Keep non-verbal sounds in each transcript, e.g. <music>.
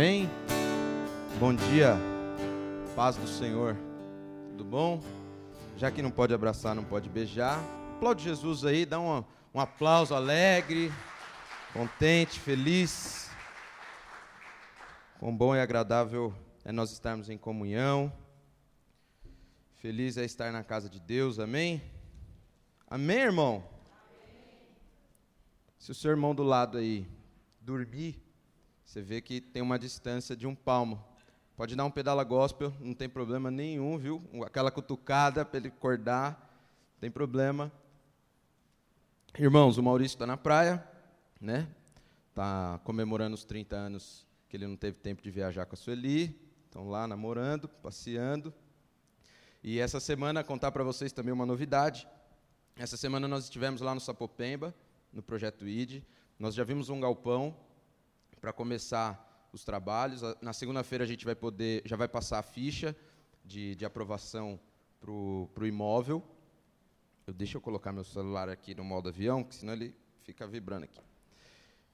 Amém? Bom dia, paz do Senhor. Tudo bom? Já que não pode abraçar, não pode beijar, aplaude Jesus aí, dá um, um aplauso alegre, contente, feliz. Quão bom e agradável é nós estarmos em comunhão. Feliz é estar na casa de Deus, amém? Amém, irmão? Se o seu irmão do lado aí dormir, você vê que tem uma distância de um palmo. Pode dar um pedala gospel, não tem problema nenhum, viu? Aquela cutucada para ele acordar, não tem problema. Irmãos, o Maurício está na praia, né? Está comemorando os 30 anos que ele não teve tempo de viajar com a Sueli. Estão lá namorando, passeando. E essa semana, contar para vocês também uma novidade. Essa semana nós estivemos lá no Sapopemba, no Projeto ID. Nós já vimos um galpão para começar os trabalhos. Na segunda-feira a gente vai poder, já vai passar a ficha de, de aprovação para o imóvel. Eu, deixa eu colocar meu celular aqui no modo avião, que senão ele fica vibrando aqui.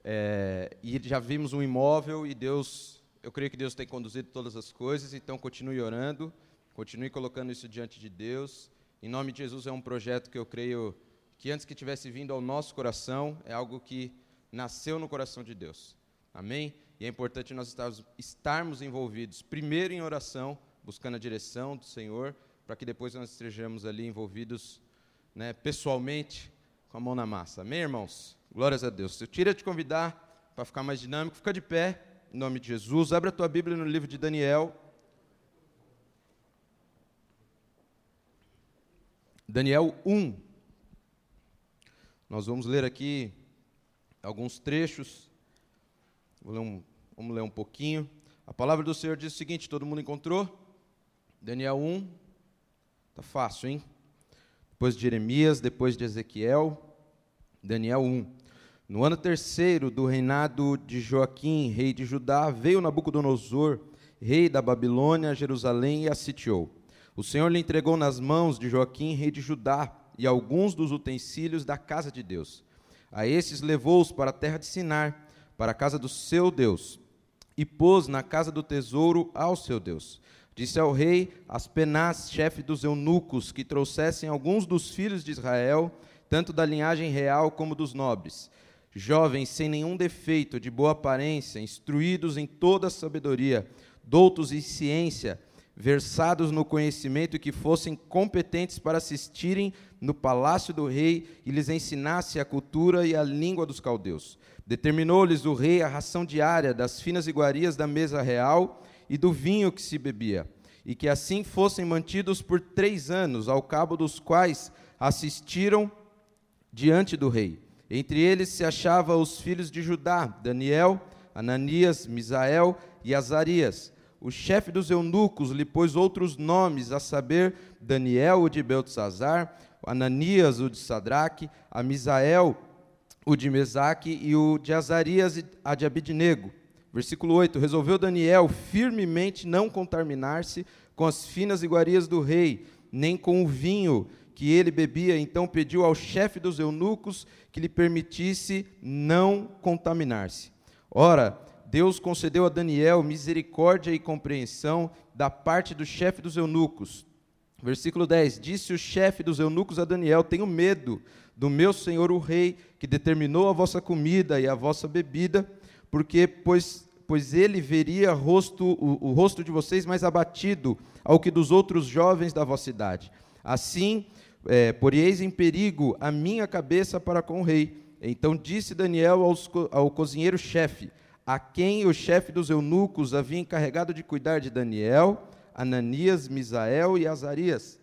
É, e já vimos um imóvel e Deus, eu creio que Deus tem conduzido todas as coisas, então continue orando, continue colocando isso diante de Deus. Em nome de Jesus é um projeto que eu creio que antes que tivesse vindo ao nosso coração, é algo que nasceu no coração de Deus. Amém? E é importante nós estarmos envolvidos, primeiro em oração, buscando a direção do Senhor, para que depois nós estejamos ali envolvidos né, pessoalmente com a mão na massa. Amém, irmãos? Glórias a Deus. Eu queria te convidar para ficar mais dinâmico, fica de pé, em nome de Jesus. Abre a tua Bíblia no livro de Daniel. Daniel 1. Nós vamos ler aqui alguns trechos Ler um, vamos ler um pouquinho. A palavra do Senhor diz o seguinte: todo mundo encontrou? Daniel 1. Tá fácil, hein? Depois de Jeremias, depois de Ezequiel, Daniel 1. No ano terceiro do reinado de Joaquim, rei de Judá, veio Nabucodonosor, rei da Babilônia, a Jerusalém e a sitiou. O Senhor lhe entregou nas mãos de Joaquim, rei de Judá, e alguns dos utensílios da casa de Deus. A esses levou-os para a terra de Sinar, para a casa do seu Deus, e pôs na casa do tesouro ao seu Deus. Disse ao rei Aspenaz, chefe dos eunucos, que trouxessem alguns dos filhos de Israel, tanto da linhagem real como dos nobres, jovens sem nenhum defeito, de boa aparência, instruídos em toda a sabedoria, doutos em ciência, versados no conhecimento e que fossem competentes para assistirem no palácio do rei e lhes ensinasse a cultura e a língua dos caldeus. Determinou-lhes o rei a ração diária das finas iguarias da mesa real e do vinho que se bebia, e que assim fossem mantidos por três anos, ao cabo dos quais assistiram diante do rei. Entre eles se achavam os filhos de Judá, Daniel, Ananias, Misael e Azarias. O chefe dos eunucos lhe pôs outros nomes, a saber, Daniel, o de Beltzazar, Ananias, o de Sadraque, a Misael, o de Mesaque e o de Azarias, a de Abidnego. Versículo 8: Resolveu Daniel firmemente não contaminar-se com as finas iguarias do rei, nem com o vinho que ele bebia, então pediu ao chefe dos eunucos que lhe permitisse não contaminar-se. Ora, Deus concedeu a Daniel misericórdia e compreensão da parte do chefe dos eunucos. Versículo 10: Disse o chefe dos eunucos a Daniel: Tenho medo do meu senhor o rei, que determinou a vossa comida e a vossa bebida, porque pois pois ele veria rosto, o, o rosto de vocês mais abatido ao que dos outros jovens da vossa idade. Assim, é, em perigo a minha cabeça para com o rei. Então disse Daniel aos, ao cozinheiro-chefe, a quem o chefe dos eunucos havia encarregado de cuidar de Daniel, Ananias, Misael e Azarias.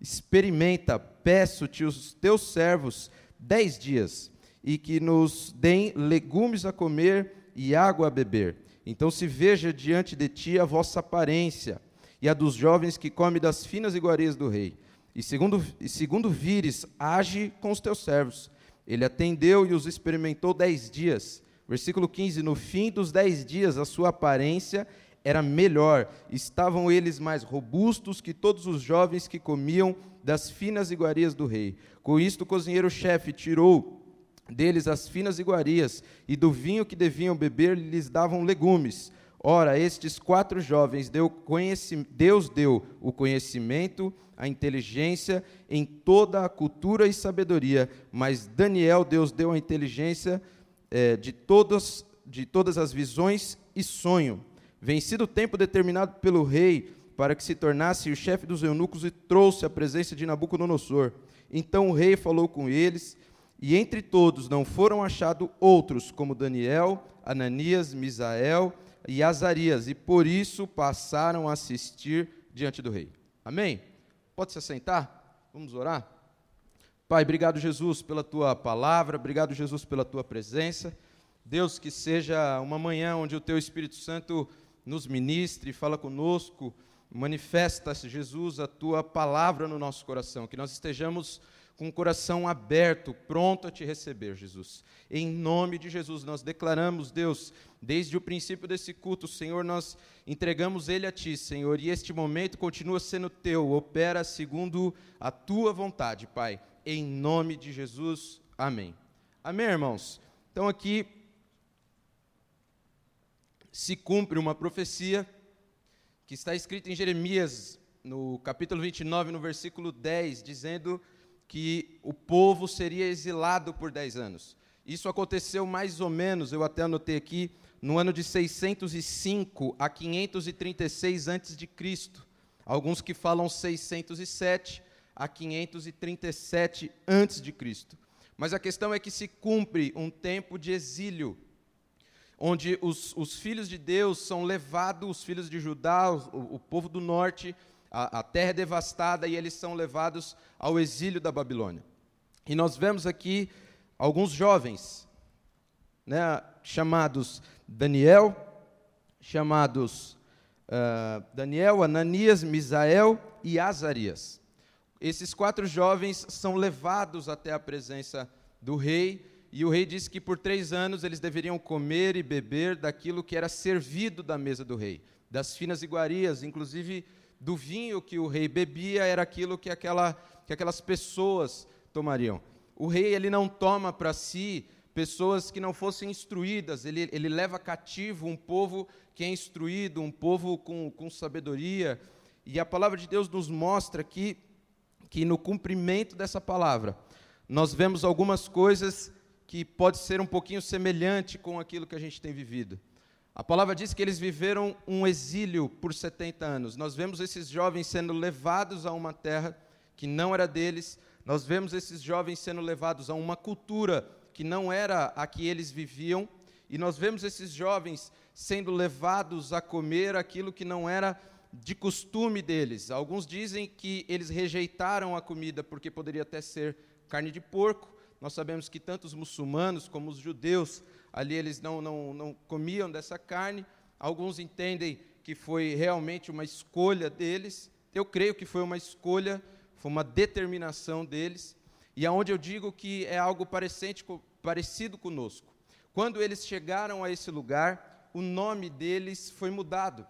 Experimenta, peço-te os teus servos dez dias, e que nos deem legumes a comer e água a beber. Então se veja diante de ti a vossa aparência, e a dos jovens que comem das finas iguarias do rei. E segundo, e segundo vires, age com os teus servos. Ele atendeu e os experimentou dez dias. Versículo 15: No fim dos dez dias, a sua aparência era melhor, estavam eles mais robustos que todos os jovens que comiam das finas iguarias do rei. Com isto, o cozinheiro-chefe tirou deles as finas iguarias, e do vinho que deviam beber lhes davam legumes. Ora, estes quatro jovens deu Deus deu o conhecimento, a inteligência em toda a cultura e sabedoria, mas Daniel Deus deu a inteligência é, de, todas, de todas as visões e sonho. Vencido o tempo determinado pelo rei para que se tornasse o chefe dos eunucos e trouxe a presença de Nabucodonosor. Então o rei falou com eles, e entre todos não foram achados outros como Daniel, Ananias, Misael e Azarias, e por isso passaram a assistir diante do rei. Amém? Pode se assentar? Vamos orar? Pai, obrigado, Jesus, pela tua palavra, obrigado, Jesus, pela tua presença. Deus, que seja uma manhã onde o teu Espírito Santo nos ministre, fala conosco, manifesta, Jesus, a tua palavra no nosso coração, que nós estejamos com o coração aberto, pronto a te receber, Jesus. Em nome de Jesus, nós declaramos, Deus, desde o princípio desse culto, Senhor, nós entregamos ele a ti, Senhor, e este momento continua sendo teu, opera segundo a tua vontade, Pai. Em nome de Jesus, amém. Amém, irmãos? Então aqui se cumpre uma profecia que está escrita em Jeremias, no capítulo 29, no versículo 10, dizendo que o povo seria exilado por 10 anos. Isso aconteceu mais ou menos, eu até anotei aqui, no ano de 605 a 536 a.C. Alguns que falam 607 a 537 a.C. Mas a questão é que se cumpre um tempo de exílio, onde os, os filhos de Deus são levados, os filhos de Judá, o, o povo do norte, a, a terra é devastada e eles são levados ao exílio da Babilônia. E nós vemos aqui alguns jovens, né, chamados Daniel, chamados uh, Daniel, Ananias, Misael e Azarias. Esses quatro jovens são levados até a presença do rei, e o rei disse que por três anos eles deveriam comer e beber daquilo que era servido da mesa do rei, das finas iguarias, inclusive do vinho que o rei bebia era aquilo que, aquela, que aquelas pessoas tomariam. O rei ele não toma para si pessoas que não fossem instruídas, ele, ele leva cativo um povo que é instruído, um povo com, com sabedoria. E a palavra de Deus nos mostra aqui que no cumprimento dessa palavra, nós vemos algumas coisas que pode ser um pouquinho semelhante com aquilo que a gente tem vivido. A palavra diz que eles viveram um exílio por 70 anos. Nós vemos esses jovens sendo levados a uma terra que não era deles. Nós vemos esses jovens sendo levados a uma cultura que não era a que eles viviam. E nós vemos esses jovens sendo levados a comer aquilo que não era de costume deles. Alguns dizem que eles rejeitaram a comida porque poderia até ser carne de porco. Nós sabemos que tanto os muçulmanos como os judeus ali eles não, não, não comiam dessa carne. Alguns entendem que foi realmente uma escolha deles. Eu creio que foi uma escolha, foi uma determinação deles. E aonde eu digo que é algo parecido conosco. Quando eles chegaram a esse lugar, o nome deles foi mudado.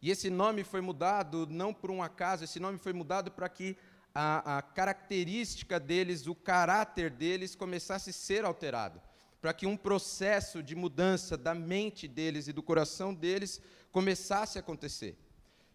E esse nome foi mudado não por um acaso, esse nome foi mudado para que a, a, característica deles, o caráter deles começasse a ser alterado para que um processo de mudança da mente deles e do coração deles começasse a acontecer.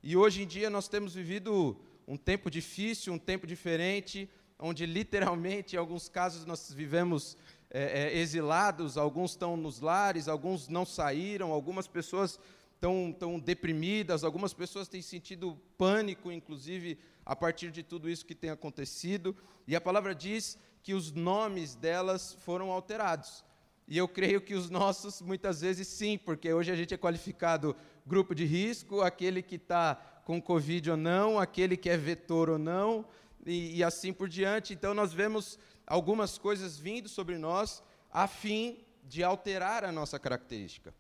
E hoje em dia nós temos vivido um tempo difícil, um tempo diferente, onde literalmente, em alguns casos, nós vivemos é, é, exilados, alguns estão nos lares, alguns não saíram, algumas pessoas estão, estão deprimidas, algumas pessoas têm sentido pânico, inclusive, a partir de tudo isso que tem acontecido. E a palavra diz que os nomes delas foram alterados. E eu creio que os nossos, muitas vezes, sim, porque hoje a gente é qualificado grupo de risco, aquele que está com Covid ou não, aquele que é vetor ou não, e, e, assim por diante. Então, nós vemos algumas coisas vindo sobre nós a fim de alterar a nossa característica.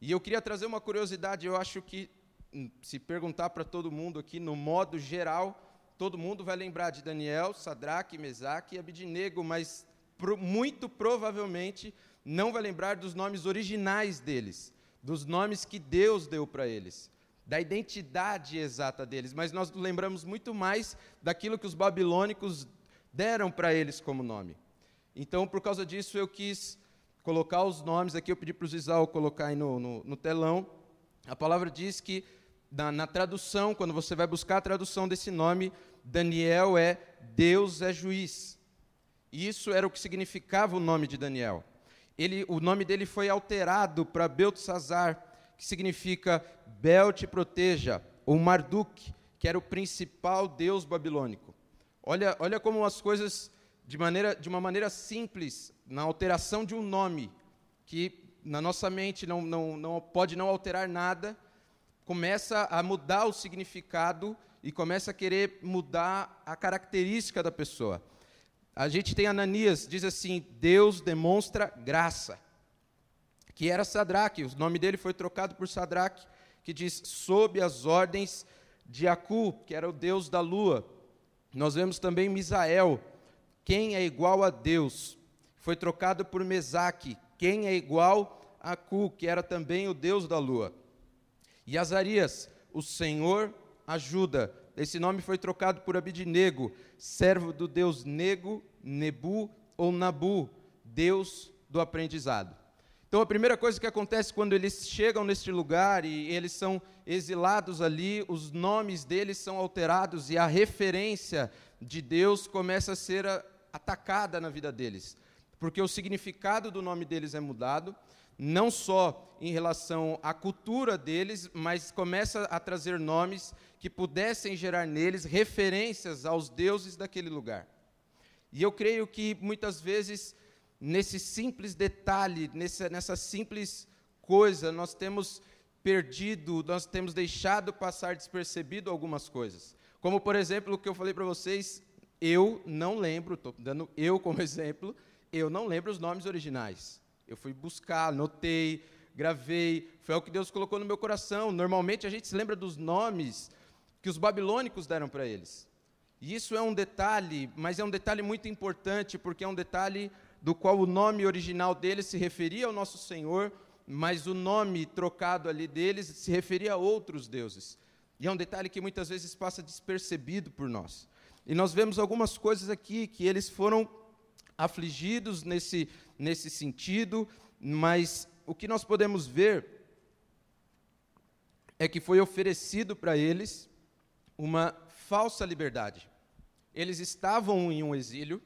E eu queria trazer uma curiosidade, eu acho que, hum, se perguntar para todo mundo aqui, no modo geral, todo mundo vai lembrar de Daniel, Sadraque, Mesaque e Abidinego, mas pro, muito provavelmente não vai lembrar dos nomes originais deles, dos nomes que Deus deu para eles, da identidade exata deles, mas nós lembramos muito mais daquilo que os babilônicos deram para eles como nome. Então, por causa disso, eu quis colocar os nomes aqui, eu pedi para o Zizal colocar aí no, no, no telão, A palavra diz que, na, na tradução, quando você vai buscar a tradução desse nome, Daniel é Deus é juiz. Isso era o que significava o nome de Daniel. Ele, o nome dele foi alterado para Beltesazar, que significa Bel te proteja, ou Marduk, que era o principal deus babilônico. Olha, olha como as coisas, de, maneira, de uma maneira simples, na alteração de um nome, que na nossa mente não, não, não pode não alterar nada, começa a mudar o significado e começa a querer mudar a característica da pessoa. A gente tem Ananias, diz assim: Deus demonstra graça. Que era Sadraque, o nome dele foi trocado por Sadraque, que diz sob as ordens de Acu, que era o deus da lua. Nós vemos também Misael, quem é igual a Deus, foi trocado por Mesaque, quem é igual a Acu, que era também o deus da lua. E Azarias, o Senhor ajuda. Esse nome foi trocado por Abidnego, servo do deus Nego, Nebu ou Nabu, deus do aprendizado. Então, a primeira coisa que acontece quando eles chegam neste lugar e eles são exilados ali, os nomes deles são alterados e a referência de Deus começa a ser atacada na vida deles, porque o significado do nome deles é mudado, não só em relação à cultura deles, mas começa a trazer nomes que pudessem gerar neles referências aos deuses daquele lugar. E eu creio que muitas vezes, nesse simples detalhe, nessa, nessa simples coisa, nós temos perdido, nós temos deixado passar despercebido algumas coisas. Como, por exemplo, o que eu falei para vocês, eu não lembro, estou dando eu como <laughs> exemplo, eu não lembro os nomes originais. Eu fui buscar, anotei, gravei, foi o que Deus colocou no meu coração. Normalmente a gente se lembra dos nomes que os babilônicos deram para eles. E isso é um detalhe, mas é um detalhe muito importante, porque é um detalhe do qual o nome original deles se referia ao nosso Senhor, mas o nome trocado ali deles se referia a outros deuses. E é um detalhe que muitas vezes passa despercebido por nós. E nós vemos algumas coisas aqui que eles foram afligidos nesse, nesse sentido, mas o que nós podemos ver é que foi oferecido para eles uma falsa liberdade. Eles estavam em um exílio,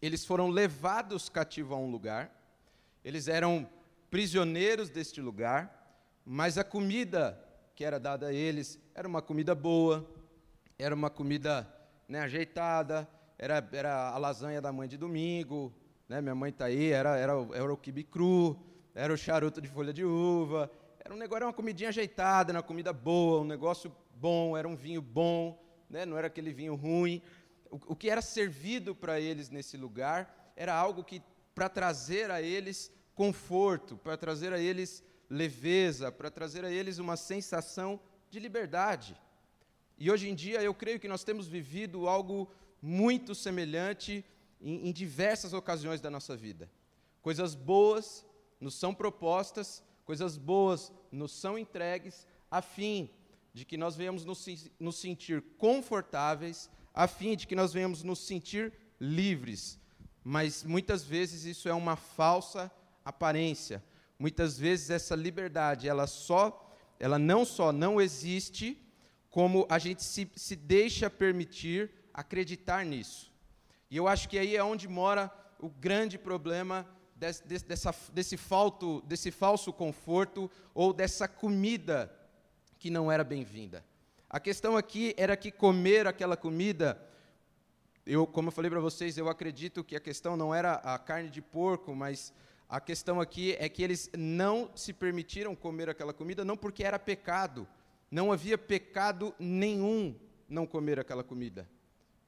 eles foram levados cativo a um lugar, eles eram prisioneiros deste lugar, mas a comida que era dada a eles era uma comida boa, era uma comida né, ajeitada, era, era a lasanha da mãe de domingo, né, minha mãe está aí, era, era, era o quibe cru, era o charuto de folha de uva, era um negócio, era uma comidinha ajeitada, uma comida boa, um negócio bom, era um vinho bom, né, não era aquele vinho ruim. O, o que era servido para eles nesse lugar era algo que, para trazer a eles conforto, para trazer a eles leveza, para trazer a eles uma sensação de liberdade. E hoje em dia eu creio que nós temos vivido algo muito semelhante em, em diversas ocasiões da nossa vida. Coisas boas nos são propostas, coisas boas nos são entregues, a fim de que nós venhamos nos, nos sentir confortáveis, a fim de que nós venhamos nos sentir livres. Mas muitas vezes isso é uma falsa aparência. Muitas vezes essa liberdade, ela só, ela não só não existe, como a gente se, se deixa permitir acreditar nisso. E eu acho que aí é onde mora o grande problema desse, dessa, desse, falto, desse falso conforto ou dessa comida que não era bem-vinda. A questão aqui era que comer aquela comida, eu, como eu falei para vocês, eu acredito que a questão não era a carne de porco, mas a questão aqui é que eles não se permitiram comer aquela comida, não porque era pecado, não havia pecado nenhum não comer aquela comida.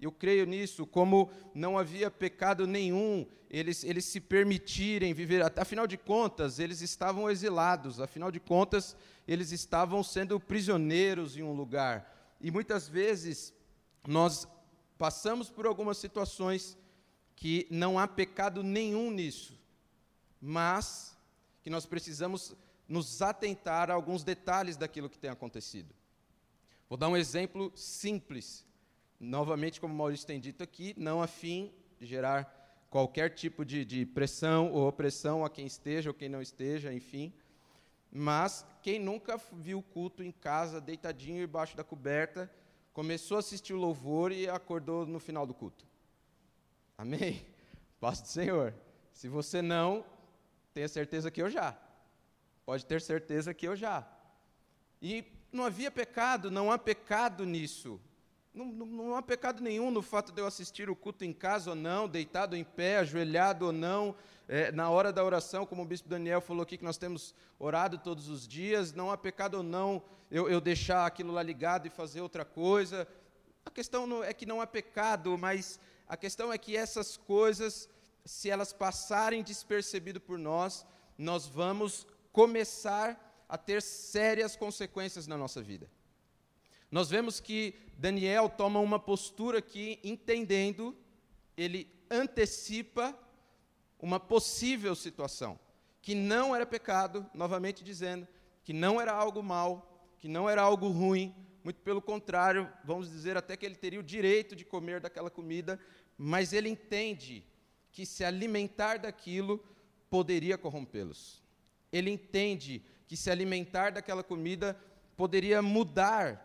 Eu creio nisso, como não havia pecado nenhum eles, eles se permitirem viver, afinal de contas, eles estavam exilados, afinal de contas, eles estavam sendo prisioneiros em um lugar. E muitas vezes nós passamos por algumas situações que não há pecado nenhum nisso, mas que nós precisamos nos atentar a alguns detalhes daquilo que tem acontecido. Vou dar um exemplo simples. Novamente, como o Maurício tem dito aqui, não a fim de gerar qualquer tipo de, de pressão ou opressão a quem esteja ou quem não esteja, enfim. mas quem nunca viu o culto em casa, deitadinho embaixo da coberta, começou a assistir o louvor e acordou no final do culto? Amém? <laughs> Paz do Senhor. Se você não, tenha certeza que eu já. Pode ter certeza que eu já. E não havia pecado, não há pecado nisso. Não, não, não, há pecado nenhum no fato de eu assistir o culto em casa ou não, deitado em pé, ajoelhado ou não, é, na hora da oração, como o bispo Daniel falou aqui, que nós temos orado todos os dias, não há pecado ou não eu, eu deixar aquilo lá ligado e fazer outra coisa. A questão não, é que não há pecado, mas a questão é que essas coisas, se elas passarem despercebido por nós, nós vamos começar a ter sérias consequências na nossa vida. Nós vemos que Daniel toma uma postura que, entendendo, ele antecipa uma possível situação, que não era pecado, novamente dizendo, que não era algo mal, que não era algo ruim, muito pelo contrário, vamos dizer até que ele teria o direito de comer daquela comida, mas ele entende que se alimentar daquilo poderia corrompê-los. Ele entende que se alimentar daquela comida poderia mudar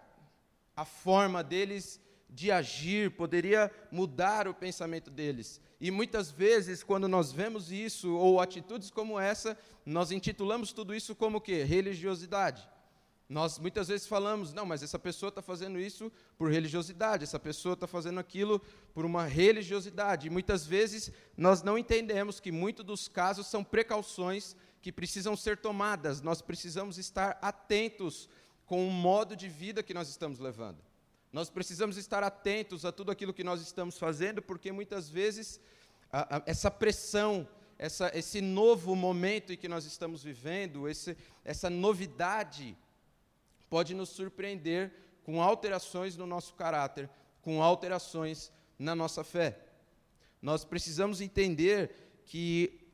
a forma deles de agir, poderia mudar o pensamento deles. E muitas vezes, quando nós vemos isso, ou atitudes como essa, nós intitulamos tudo isso como o quê? Religiosidade. Nós muitas vezes falamos, não, mas essa pessoa está fazendo isso por religiosidade, essa pessoa está fazendo aquilo por uma religiosidade. E muitas vezes nós não entendemos que muitos dos casos são precauções que precisam ser tomadas, nós precisamos estar atentos com o modo de vida que nós estamos levando. Nós precisamos estar atentos a tudo aquilo que nós estamos fazendo, porque muitas vezes a, a, essa pressão, essa, esse novo momento em que nós estamos vivendo, esse, essa novidade, pode nos surpreender com alterações no nosso caráter, com alterações na nossa fé. Nós precisamos entender que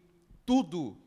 tudo,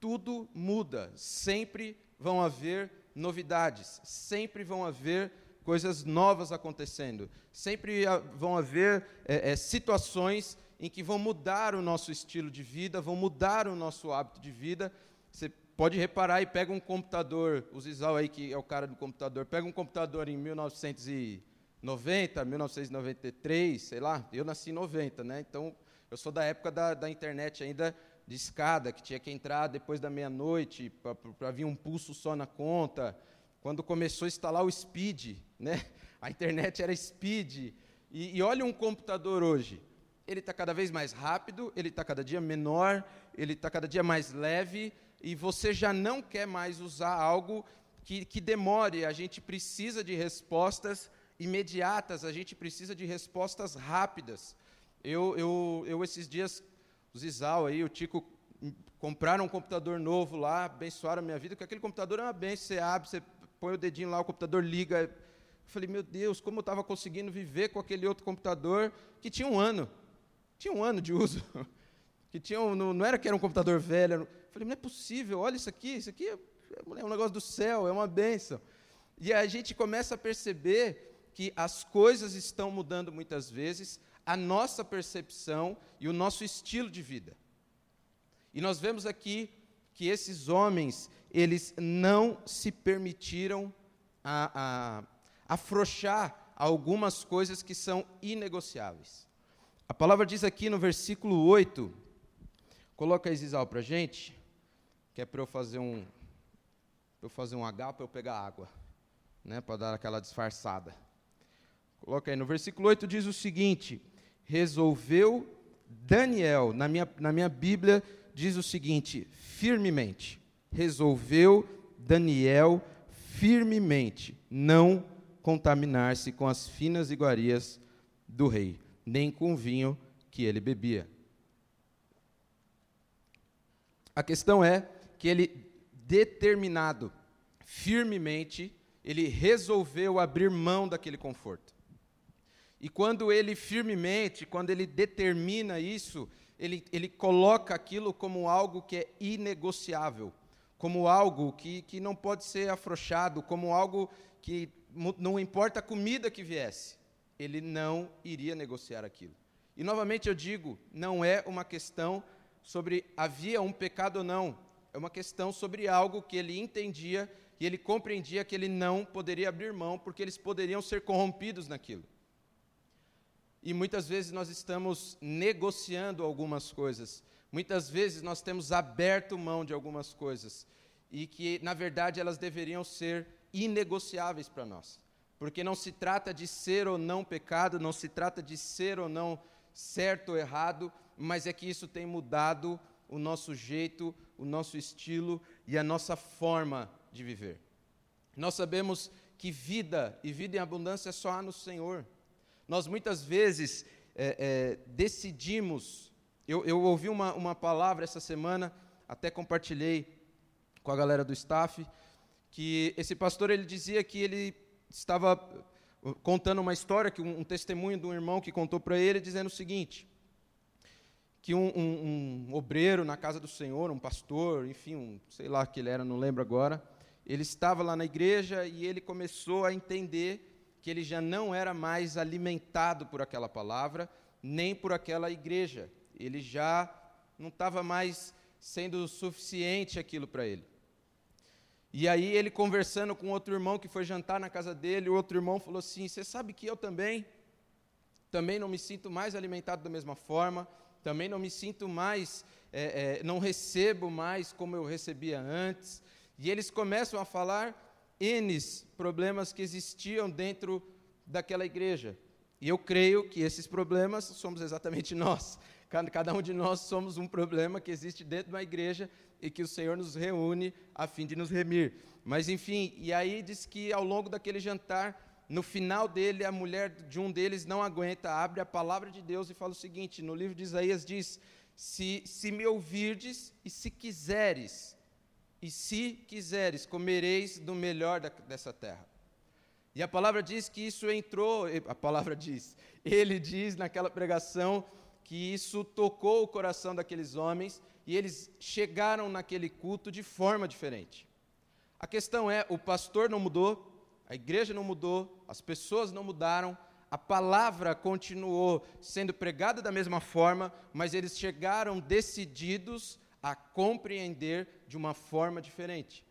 tudo muda, sempre vão haver novidades, sempre vão haver coisas novas acontecendo, sempre vão haver é, é, situações em que vão mudar o nosso estilo de vida, vão mudar o nosso hábito de vida. Você pode reparar e pega um computador, o Zizal aí que é o cara do computador, pega um computador em 1990, 1993, sei lá, eu nasci em 90, né? Então eu sou da época da, da internet ainda de escada, que tinha que entrar depois da meia-noite para vir um pulso só na conta. Quando começou a instalar o Speed, né? <laughs> a internet era Speed. E, e olha um computador hoje. Ele está cada vez mais rápido, ele está cada dia menor, ele está cada dia mais leve, e você já não quer mais usar algo que, que demore. A gente precisa de respostas imediatas, a gente precisa de respostas rápidas. Eu, eu, eu esses dias o Zizal aí, o Tico, compraram um computador novo lá, abençoaram a minha vida, porque aquele computador é uma benção, você abre, você põe o dedinho lá, o computador liga. Eu falei, meu Deus, como eu estava conseguindo viver com aquele outro computador que tinha um ano. Tinha um ano de uso. <laughs> que tinha um, não, não, era que era um computador velho. Eu falei, não é possível, olha isso aqui, isso aqui é, é um negócio do céu, é uma benção. E a gente começa a perceber que as coisas estão mudando muitas vezes, a nossa percepção e o nosso estilo de vida. E nós vemos aqui que esses homens, eles não se permitiram a, a, afrouxar algumas coisas que são inegociáveis. A palavra diz aqui no versículo 8, coloca Isisal para a gente, que é para eu fazer um, eu fazer um H para eu pegar água, né, para dar aquela disfarçada. Coloca aí, no versículo 8 diz o seguinte: resolveu Daniel, na minha, na minha Bíblia, diz o seguinte: firmemente. Resolveu Daniel firmemente não contaminar-se com as finas iguarias do rei, nem com o vinho que ele bebia. A questão é que ele, determinado, firmemente, ele resolveu abrir mão daquele conforto. E quando ele firmemente, quando ele determina isso, ele, ele coloca aquilo como algo que é inegociável, como algo que, que não pode ser afrouxado, como algo que não importa a comida que viesse, ele não iria negociar aquilo. E novamente eu digo, não é uma questão sobre havia um pecado ou não. é uma questão sobre algo que ele entendia e ele compreendia que ele não poderia abrir mão, porque eles poderiam ser corrompidos naquilo. E muitas vezes nós estamos negociando algumas coisas, muitas vezes nós temos aberto mão de algumas coisas, e que, na verdade, elas deveriam ser inegociáveis para nós. Porque não se trata de ser ou não pecado, não se trata de ser ou não certo ou errado, mas é que isso tem mudado o nosso jeito, o nosso estilo e a nossa forma de viver. Nós sabemos que vida e vida em abundância só há no Senhor. Nós muitas vezes é, é, decidimos. Eu, eu ouvi uma, uma palavra essa semana, até compartilhei com a galera do staff, que esse pastor ele dizia que ele estava uh, contando uma história, que um, um testemunho de um irmão que contou para ele, dizendo o seguinte: que um, um, um, obreiro na casa do Senhor, um pastor, enfim, um, sei lá que ele era, não lembro agora, ele estava lá na igreja e ele começou a entender ele já não era mais alimentado por aquela palavra, nem por aquela igreja. Ele já não estava mais sendo suficiente aquilo para ele. E aí ele conversando com outro irmão que foi jantar na casa dele, o outro irmão falou assim: "Você sabe que eu também também não me sinto mais alimentado da mesma forma, também não me sinto mais, é, é, não recebo mais como eu recebia antes". E eles começam a falar n problemas que existiam dentro daquela igreja. E eu creio que esses problemas somos exatamente <laughs> nós. Cada um de nós somos um problema que existe dentro da igreja e que o Senhor nos reúne a fim de nos remir. Mas enfim, e aí diz que ao longo daquele jantar, no final dele, a mulher de um deles não aguenta, abre a palavra de Deus e fala o seguinte: no livro de Isaías diz: Se, se me ouvirdes e se quiseres, e se quiseres, comereis do melhor da, dessa terra. E a palavra diz que isso entrou, a palavra <laughs> diz, ele diz naquela pregação que isso tocou o coração daqueles homens e eles chegaram naquele culto de forma diferente. A questão é: o pastor não mudou, a igreja não mudou, as pessoas não mudaram, a palavra continuou sendo pregada da mesma forma, mas eles chegaram decididos a compreender de uma forma diferente.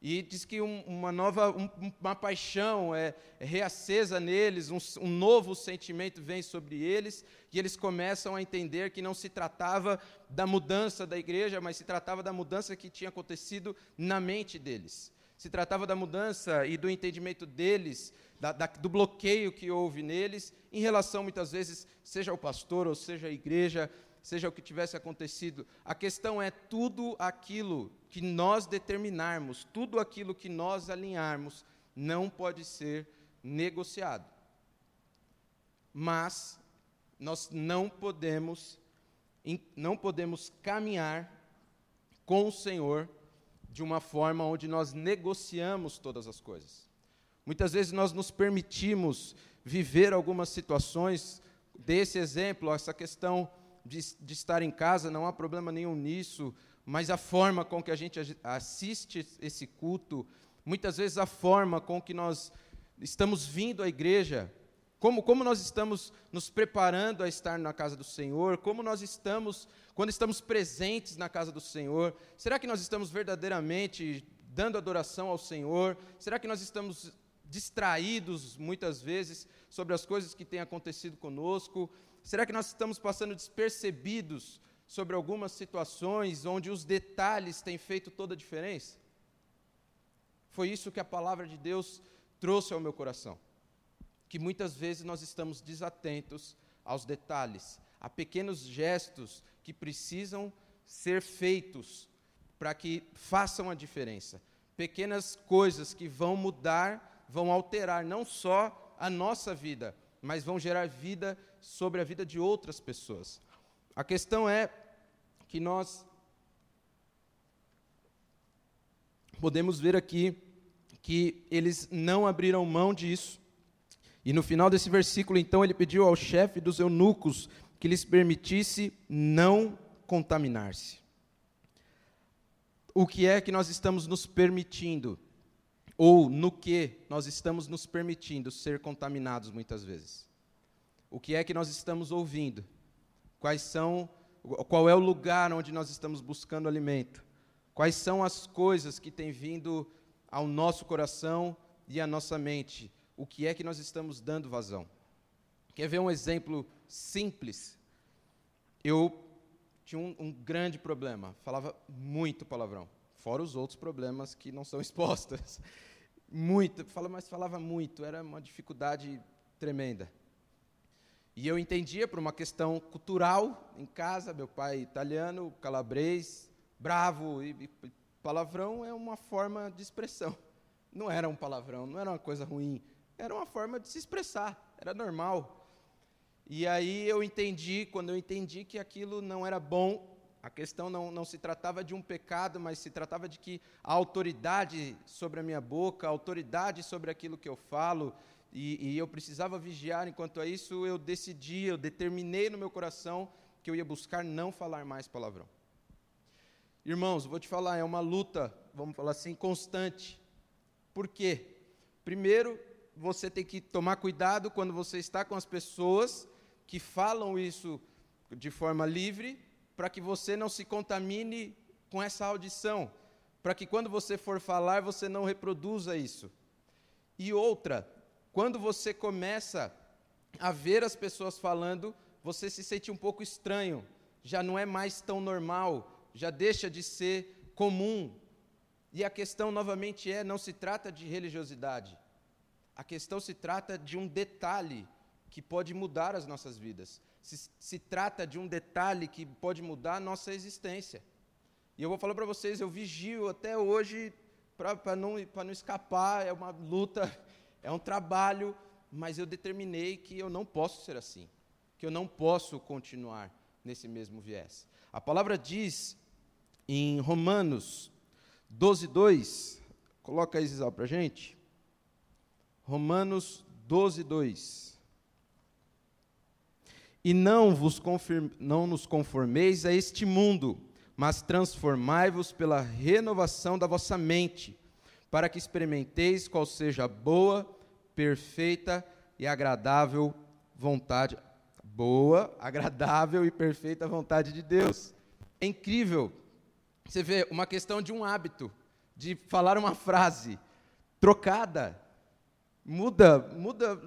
E diz que um, uma nova, um, uma paixão é, é reacesa neles, um, um, novo sentimento vem sobre eles, e eles começam a entender que não se tratava da mudança da igreja, mas se tratava da mudança que tinha acontecido na mente deles. Se tratava da mudança e do entendimento deles, da, da, do bloqueio que houve neles, em relação, muitas vezes, seja ao pastor ou seja à igreja, seja o que tivesse acontecido. A questão é tudo aquilo que nós determinarmos, tudo aquilo que nós alinharmos, não pode ser negociado. Mas nós não podemos não podemos caminhar com o Senhor de uma forma onde nós negociamos todas as coisas. Muitas vezes nós nos permitimos viver algumas situações, desse exemplo, essa questão de, de estar em casa, não há problema nenhum nisso, mas a forma com que a gente assiste esse culto, muitas vezes a forma com que nós estamos vindo à igreja, como, como nós estamos nos preparando a estar na casa do Senhor, como nós estamos, quando estamos presentes na casa do Senhor, será que nós estamos verdadeiramente dando adoração ao Senhor? Será que nós estamos distraídos muitas vezes sobre as coisas que têm acontecido conosco? Será que nós estamos passando despercebidos sobre algumas situações onde os detalhes têm feito toda a diferença? Foi isso que a palavra de Deus trouxe ao meu coração. Que muitas vezes nós estamos desatentos aos detalhes, a pequenos gestos que precisam ser feitos para que façam a diferença. Pequenas coisas que vão mudar, vão alterar não só a nossa vida, mas vão gerar vida sobre a vida de outras pessoas. A questão é que nós podemos ver aqui que eles não abriram mão disso. E no final desse versículo, então, ele pediu ao chefe dos eunucos que lhes permitisse não contaminar-se. O que é que nós estamos nos permitindo? Ou no que nós estamos nos permitindo ser contaminados muitas vezes? O que é que nós estamos ouvindo? Quais são, qual é o lugar onde nós estamos buscando alimento? Quais são as coisas que têm vindo ao nosso coração e à nossa mente? O que é que nós estamos dando vazão? Quer ver um exemplo simples? Eu tinha um, um grande problema, falava muito palavrão, fora os outros problemas que não são <laughs> expostos. Muito, fala, mas falava muito, era uma dificuldade tremenda. E eu entendia por uma questão cultural em casa, meu pai italiano, calabrês, bravo, e, e palavrão é uma forma de expressão. Não era um palavrão, não era uma coisa ruim, era uma forma de se expressar, era normal. E aí eu entendi, quando eu entendi que aquilo não era bom, a questão não, não se tratava de um pecado, mas se tratava de que a autoridade sobre a minha boca, a autoridade sobre aquilo que eu falo, e, e eu precisava vigiar enquanto a isso, eu decidi, eu determinei no meu coração que eu ia buscar não falar mais palavrão. Irmãos, vou te falar, é uma luta, vamos falar assim, constante. Por quê? Primeiro, você tem que tomar cuidado quando você está com as pessoas que falam isso de forma livre, para que você não se contamine com essa audição, para que quando você for falar, você não reproduza isso. E outra, quando você começa a ver as pessoas falando, você se sente um pouco estranho, já não é mais tão normal, já deixa de ser comum. E a questão novamente é: não se trata de religiosidade, a questão se trata de um detalhe que pode mudar as nossas vidas se, se trata de um detalhe que pode mudar a nossa existência. E eu vou falar para vocês, eu vigio até hoje para não, não escapar, é uma luta, <laughs> é um trabalho, mas eu determinei que eu não posso ser assim, que eu não posso continuar nesse mesmo viés. A palavra diz em Romanos 12, 2, coloca aí, Zizal, para gente. Romanos 12, 2 e não, vos não nos conformeis a este mundo, mas transformai-vos pela renovação da vossa mente, para que experimenteis qual seja a boa, perfeita e agradável vontade. Boa, agradável e perfeita vontade de Deus. É incrível. Você vê uma questão de um hábito, de falar uma frase trocada. Muda, muda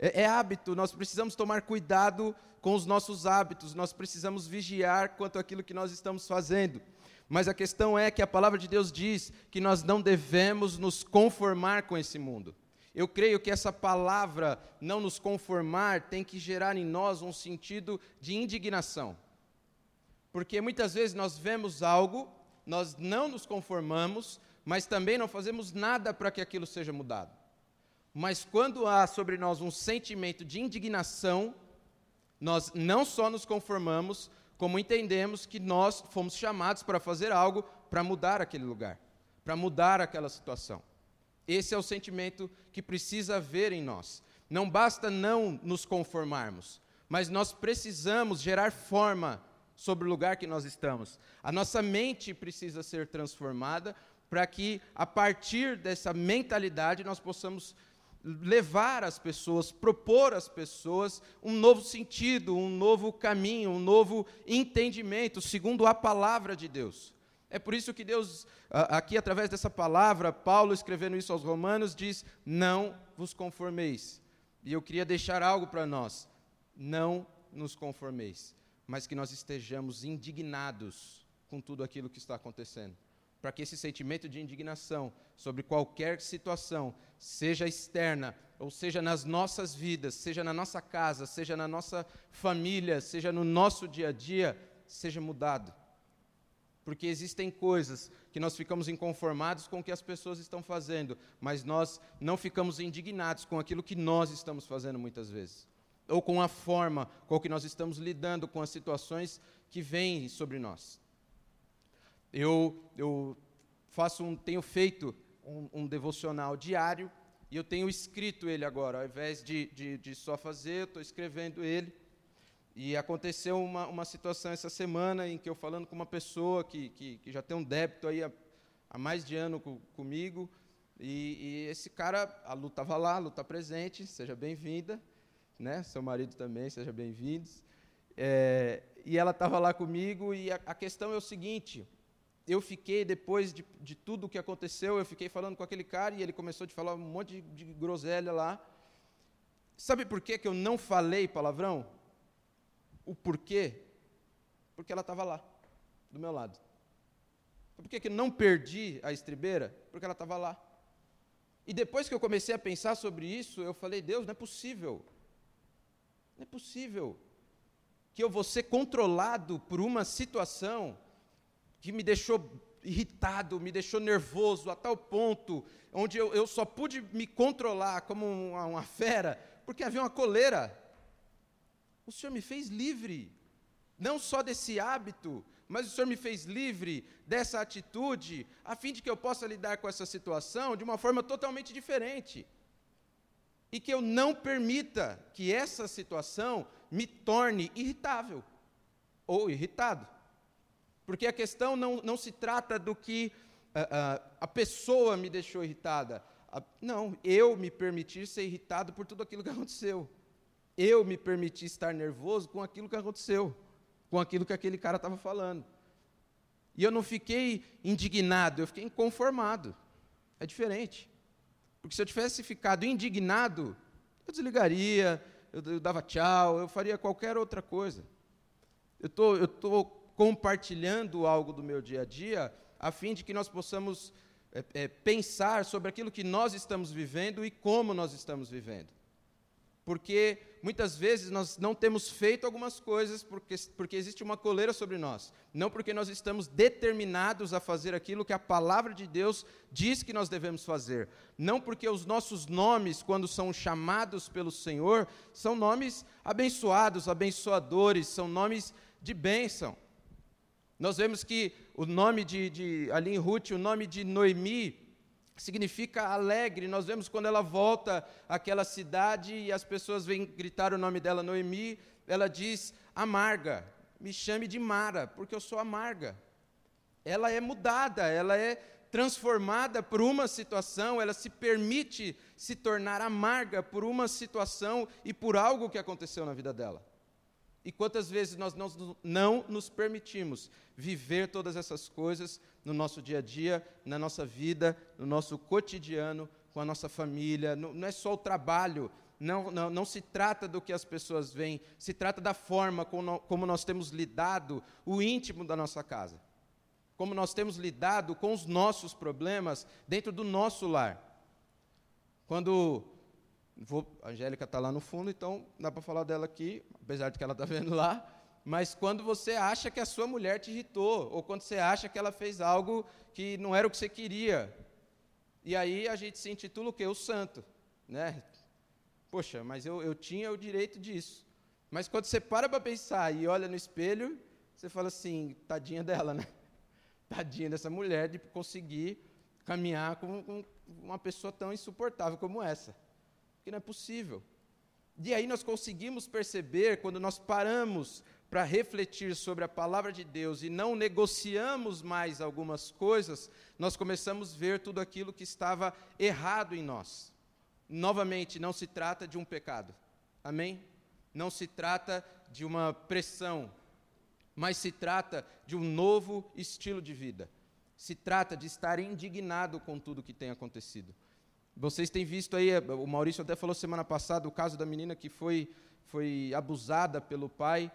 é, é hábito, nós precisamos tomar cuidado com os nossos hábitos, nós precisamos vigiar quanto àquilo que nós estamos fazendo. Mas a questão é que a palavra de Deus diz que nós não devemos nos conformar com esse mundo. Eu creio que essa palavra, não nos conformar, tem que gerar em nós um sentido de indignação. Porque muitas vezes nós vemos algo, nós não nos conformamos, mas também não fazemos nada para que aquilo seja mudado. Mas quando há sobre nós um sentimento de indignação, nós não só nos conformamos, como entendemos que nós fomos chamados para fazer algo para mudar aquele lugar, para mudar aquela situação. Esse é o sentimento que precisa haver em nós. Não basta não nos conformarmos, mas nós precisamos gerar forma sobre o lugar que nós estamos. A nossa mente precisa ser transformada para que, a partir dessa mentalidade, nós possamos levar as pessoas, propor às pessoas um novo sentido, um novo caminho, um novo entendimento, segundo a palavra de Deus. É por isso que Deus, aqui através dessa palavra, Paulo escrevendo isso aos Romanos, diz: Não vos conformeis. E eu queria deixar algo para nós: não nos conformeis, mas que nós estejamos indignados com tudo aquilo que está acontecendo para que esse sentimento de indignação sobre qualquer situação, seja externa, ou seja nas nossas vidas, seja na nossa casa, seja na nossa família, seja no nosso dia a dia, seja mudado. Porque existem coisas que nós ficamos inconformados com o que as pessoas estão fazendo, mas nós não ficamos indignados com aquilo que nós estamos fazendo muitas vezes, ou com a forma com que nós estamos lidando com as situações que vêm sobre nós. Eu, eu faço um, tenho feito um, um, devocional diário e eu tenho escrito ele agora, ao invés de, de, de só fazer, estou escrevendo ele. E aconteceu uma, uma situação essa semana em que eu falando com uma pessoa que, que, que já tem um débito aí há, há mais de ano com, comigo, e, e, esse cara, a Lu estava lá, a Lu está presente, seja bem-vinda, né? seu marido também, seja bem-vindos. É, e ela estava lá comigo, e a, a questão é o seguinte: eu fiquei, depois de, de tudo o que aconteceu, eu fiquei falando com aquele cara e ele começou a falar um monte de, de groselha lá. Sabe por que, que eu não falei palavrão? O porquê? Porque ela estava lá, do meu lado. Por que, que eu não perdi a estribeira? Porque ela estava lá. E depois que eu comecei a pensar sobre isso, eu falei: Deus, não é possível. Não é possível que eu vou ser controlado por uma situação que me deixou irritado, me deixou nervoso a tal ponto onde eu, eu só pude me controlar como uma, uma fera porque havia uma coleira. O Senhor me fez livre, não só desse hábito, mas o Senhor me fez livre dessa atitude, a fim de que eu possa lidar com essa situação de uma forma totalmente diferente. E que eu não permita que essa situação me torne irritável ou irritado. Porque a questão não, não se trata do que uh, uh, a pessoa me deixou irritada. Uh, não, eu me permitir ser irritado por tudo aquilo que aconteceu. Eu me permiti estar nervoso com aquilo que aconteceu, com aquilo que aquele cara estava falando. E eu não fiquei indignado, eu fiquei inconformado. É diferente. Porque se eu tivesse ficado indignado, eu desligaria, eu, eu dava tchau, eu faria qualquer outra coisa. Eu tô, estou compartilhando algo do meu dia a dia, a fim de que nós possamos é, é, pensar sobre aquilo que nós estamos vivendo e como nós estamos vivendo. Porque muitas vezes nós não temos feito algumas coisas porque, porque existe uma coleira sobre nós, não porque nós estamos determinados a fazer aquilo que a palavra de Deus diz que nós devemos fazer, não porque os nossos nomes, quando são chamados pelo Senhor, são nomes abençoados, abençoadores, são nomes de bênção. Nós vemos que o nome de, de ali em Ruth, o nome de Noemi, significa alegre. Nós vemos quando ela volta àquela cidade e as pessoas vêm gritar o nome dela, Noemi, ela diz amarga, me chame de Mara, porque eu sou amarga. Ela é mudada, ela é transformada por uma situação, ela se permite se tornar amarga por uma situação e por algo que aconteceu na vida dela. E quantas vezes nós não, não nos permitimos viver todas essas coisas no nosso dia a dia, na nossa vida, no nosso cotidiano, com a nossa família. Não, não é só o trabalho, não, não, não, se trata do que as pessoas veem, se trata da forma como, como nós temos lidado o íntimo da nossa casa. Como nós temos lidado com os nossos problemas dentro do nosso lar. Quando Vou, a Angélica está lá no fundo, então dá para falar dela aqui, apesar de que ela está <laughs> vendo lá. Mas quando você acha que a sua mulher te irritou, ou quando você acha que ela fez algo que não era o que você queria, e aí a gente se intitula o quê? O santo, né? Poxa, mas eu, eu tinha o direito disso. Mas quando você para para pensar e olha no espelho, você fala assim, tadinha dela, né? <laughs> Tadinha dessa mulher de conseguir caminhar com, com uma pessoa tão insuportável como essa que não é possível. E aí nós conseguimos perceber, quando nós paramos para refletir sobre a palavra de Deus e não negociamos mais algumas coisas, nós começamos a ver tudo aquilo que estava errado em nós. Novamente, não se trata de um pecado, amém? Não se trata de uma pressão, mas se trata de um novo estilo de vida. Se trata de estar indignado com tudo que tem acontecido. Vocês têm visto aí, o Maurício até falou semana passada o caso da menina que foi, foi abusada pelo pai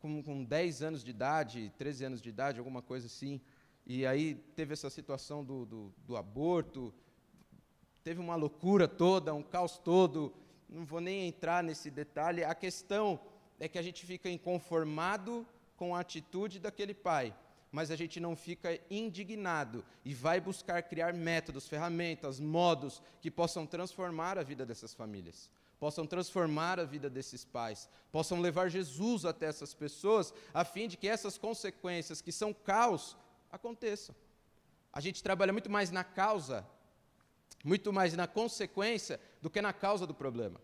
com, com 10 anos de idade, 13 anos de idade, alguma coisa assim. E aí teve essa situação do, do, do aborto, teve uma loucura toda, um caos todo. Não vou nem entrar nesse detalhe. A questão é que a gente fica inconformado com a atitude daquele pai mas a gente não fica indignado e vai buscar criar métodos, ferramentas, modos que possam transformar a vida dessas famílias, possam transformar a vida desses pais, possam levar Jesus até essas pessoas, a fim de que essas consequências que são caos aconteçam. A gente trabalha muito mais na causa, muito mais na consequência do que na causa do problema.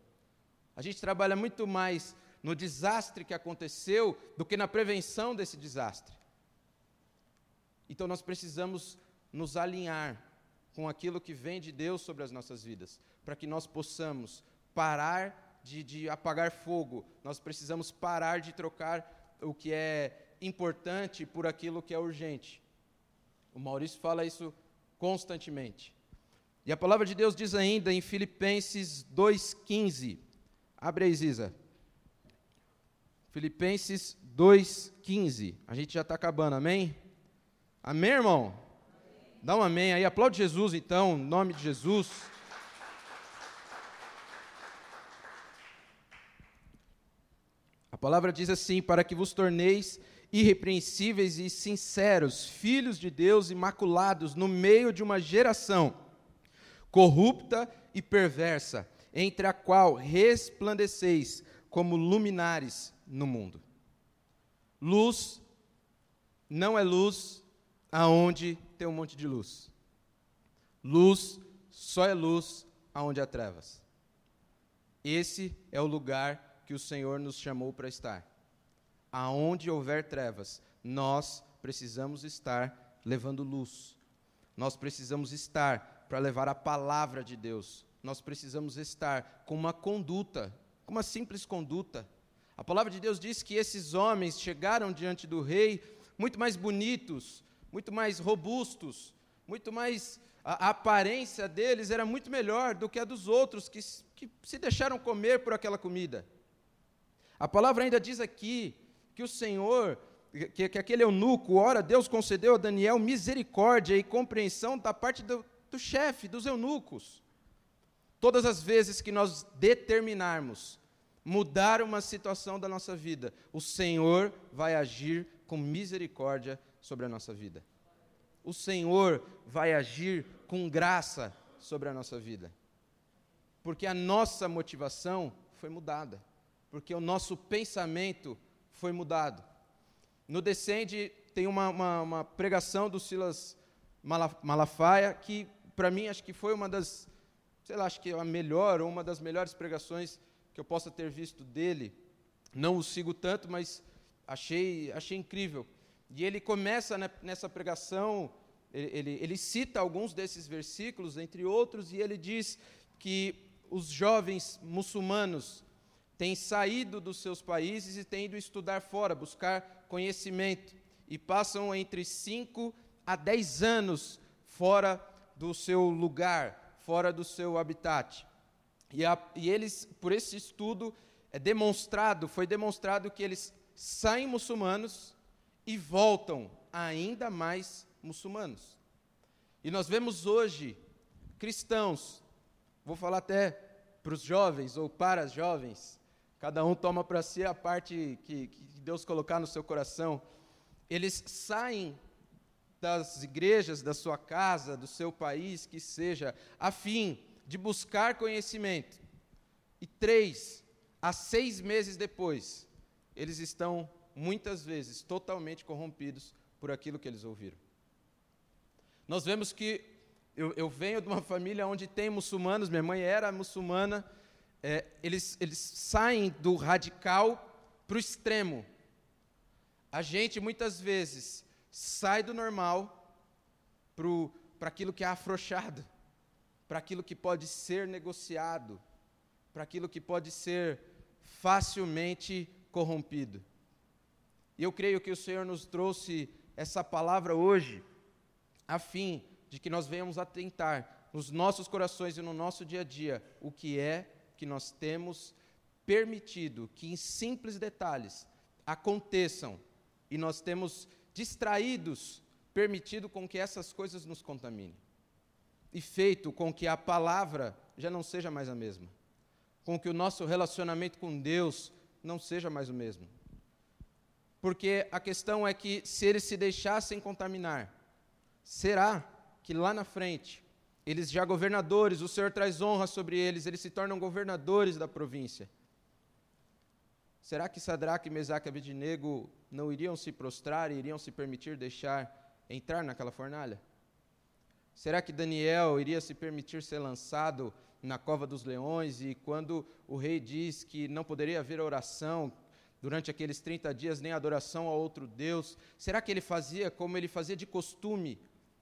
A gente trabalha muito mais no desastre que aconteceu do que na prevenção desse desastre. Então nós precisamos nos alinhar com aquilo que vem de Deus sobre as nossas vidas, para que nós possamos parar de, de, apagar fogo, nós precisamos parar de trocar o que é importante por aquilo que é urgente. O Maurício fala isso constantemente. E a palavra de Deus diz ainda em Filipenses 2,15. Abre aí, Ziza. Filipenses 2,15. A gente já está acabando, amém? Amém, irmão? Dá um amém aí. Aplaude Jesus, então, em nome de Jesus. A palavra diz assim: para que vos torneis irrepreensíveis e sinceros, filhos de Deus imaculados no meio de uma geração corrupta e perversa, entre a qual resplandeceis como luminares no mundo. Luz não é luz aonde tem um monte de luz. Luz só é luz aonde há trevas. Esse é o lugar que o Senhor nos chamou para estar. Aonde houver trevas, nós precisamos estar levando luz. Nós precisamos estar para levar a palavra de Deus. Nós precisamos estar com uma conduta, com uma simples conduta. A palavra de Deus diz que esses homens chegaram diante do rei muito mais bonitos, muito mais robustos, muito mais. A, a aparência deles era muito melhor do que a dos outros que, que se deixaram comer por aquela comida. A palavra ainda diz aqui que o Senhor que, que, aquele eunuco, ora, Deus concedeu a Daniel misericórdia e compreensão da parte do, do chefe, dos eunucos. Todas as vezes que nós determinarmos mudar uma situação da nossa vida, o Senhor vai agir com misericórdia sobre a nossa vida. O Senhor vai agir com graça sobre a nossa vida. Porque a nossa motivação foi mudada. Porque o nosso pensamento foi mudado. No Descende tem uma, uma, uma pregação do Silas Malafaia que para mim, acho que foi uma das, sei lá, acho que a melhor, ou uma das melhores pregações que eu possa ter visto dele. Não o sigo tanto, mas achei, achei incrível. E ele começa nessa pregação, ele, ele cita alguns desses versículos, entre outros, e ele diz que os jovens muçulmanos têm saído dos seus países e têm ido estudar fora, buscar conhecimento, e passam entre 5 a 10 anos fora do seu lugar, fora do seu habitat. E, a, e eles, por esse estudo, é demonstrado, foi demonstrado que eles saem muçulmanos e voltam ainda mais muçulmanos. E nós vemos hoje cristãos, vou falar até para os jovens ou para as jovens, cada um toma para si a parte que, que Deus colocar no seu coração. Eles saem das igrejas, da sua casa, do seu país, que seja, a fim de buscar conhecimento. E três a seis meses depois, eles estão muitas vezes totalmente corrompidos por aquilo que eles ouviram. Nós vemos que eu, eu venho de uma família onde tem muçulmanos, minha mãe era muçulmana, é, eles, eles saem do radical para o extremo. A gente muitas vezes sai do normal para aquilo que é afrouxado, para aquilo que pode ser negociado, para aquilo que pode ser facilmente corrompido. E eu creio que o Senhor nos trouxe essa palavra hoje, a fim de que nós venhamos atentar nos nossos corações e no nosso dia a dia o que é que nós temos permitido que em simples detalhes aconteçam e nós temos distraídos, permitido com que essas coisas nos contaminem. E feito com que a palavra já não seja mais a mesma. Com que o nosso relacionamento com Deus não seja mais o mesmo. Porque a questão é que se eles se deixassem contaminar, será que lá na frente, eles já governadores, o Senhor traz honra sobre eles, eles se tornam governadores da província. Será que Sadraque, Mesaque e Abednego não iriam se prostrar e iriam se permitir deixar entrar naquela fornalha? Será que Daniel iria se permitir ser lançado na cova dos leões e quando o rei diz que não poderia haver oração durante aqueles 30 dias, nem adoração a outro Deus, será que ele fazia como ele fazia de costume?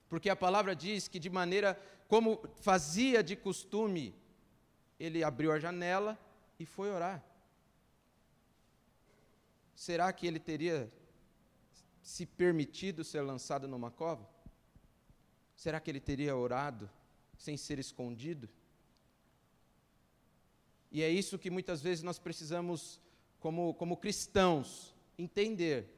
Porque a palavra diz que de maneira como fazia de costume, ele abriu a janela e foi orar será que ele teria se permitido ser lançado numa cova? será que ele teria orado sem ser escondido? E é isso que muitas vezes nós precisamos, como, como cristãos, entender: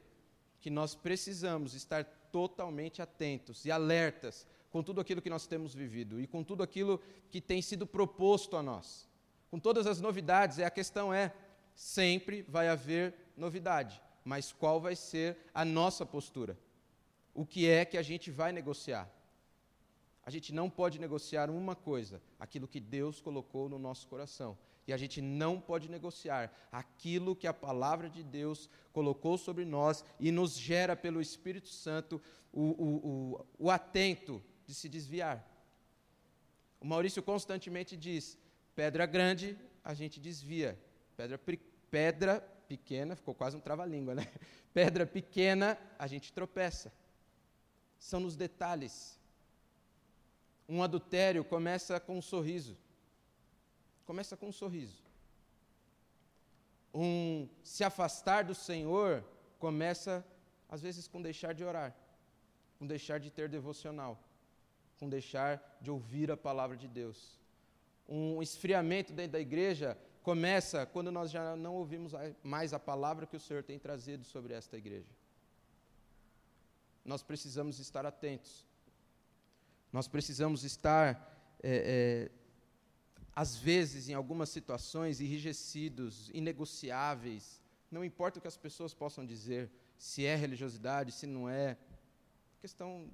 que nós precisamos estar totalmente atentos e alertas com tudo aquilo que nós temos vivido e com tudo aquilo que tem sido proposto a nós. Com todas as novidades, a questão é: sempre vai haver novidade, mas qual vai ser a nossa postura? O que é que a gente vai negociar? A gente não pode negociar uma coisa, aquilo que Deus colocou no nosso coração. E a gente não pode negociar aquilo que a palavra de Deus colocou sobre nós e nos gera pelo Espírito Santo o, o, o, o atento de se desviar. O Maurício constantemente diz: pedra grande, a gente desvia. Pedra, pedra pequena, ficou quase um trava-língua, né? <laughs> Pedra pequena, a gente tropeça. São nos detalhes. Um adultério começa com um sorriso. Começa com um sorriso. Um se afastar do Senhor começa, às vezes, com deixar de orar, com deixar de ter devocional, com deixar de ouvir a palavra de Deus. Um esfriamento dentro da igreja começa quando nós já não ouvimos mais a palavra que o Senhor tem trazido sobre esta igreja. Nós precisamos estar atentos. Nós precisamos estar é, é, às vezes, em algumas situações, enrijecidos, inegociáveis. Não importa o que as pessoas possam dizer, se é religiosidade, se não é. A questão,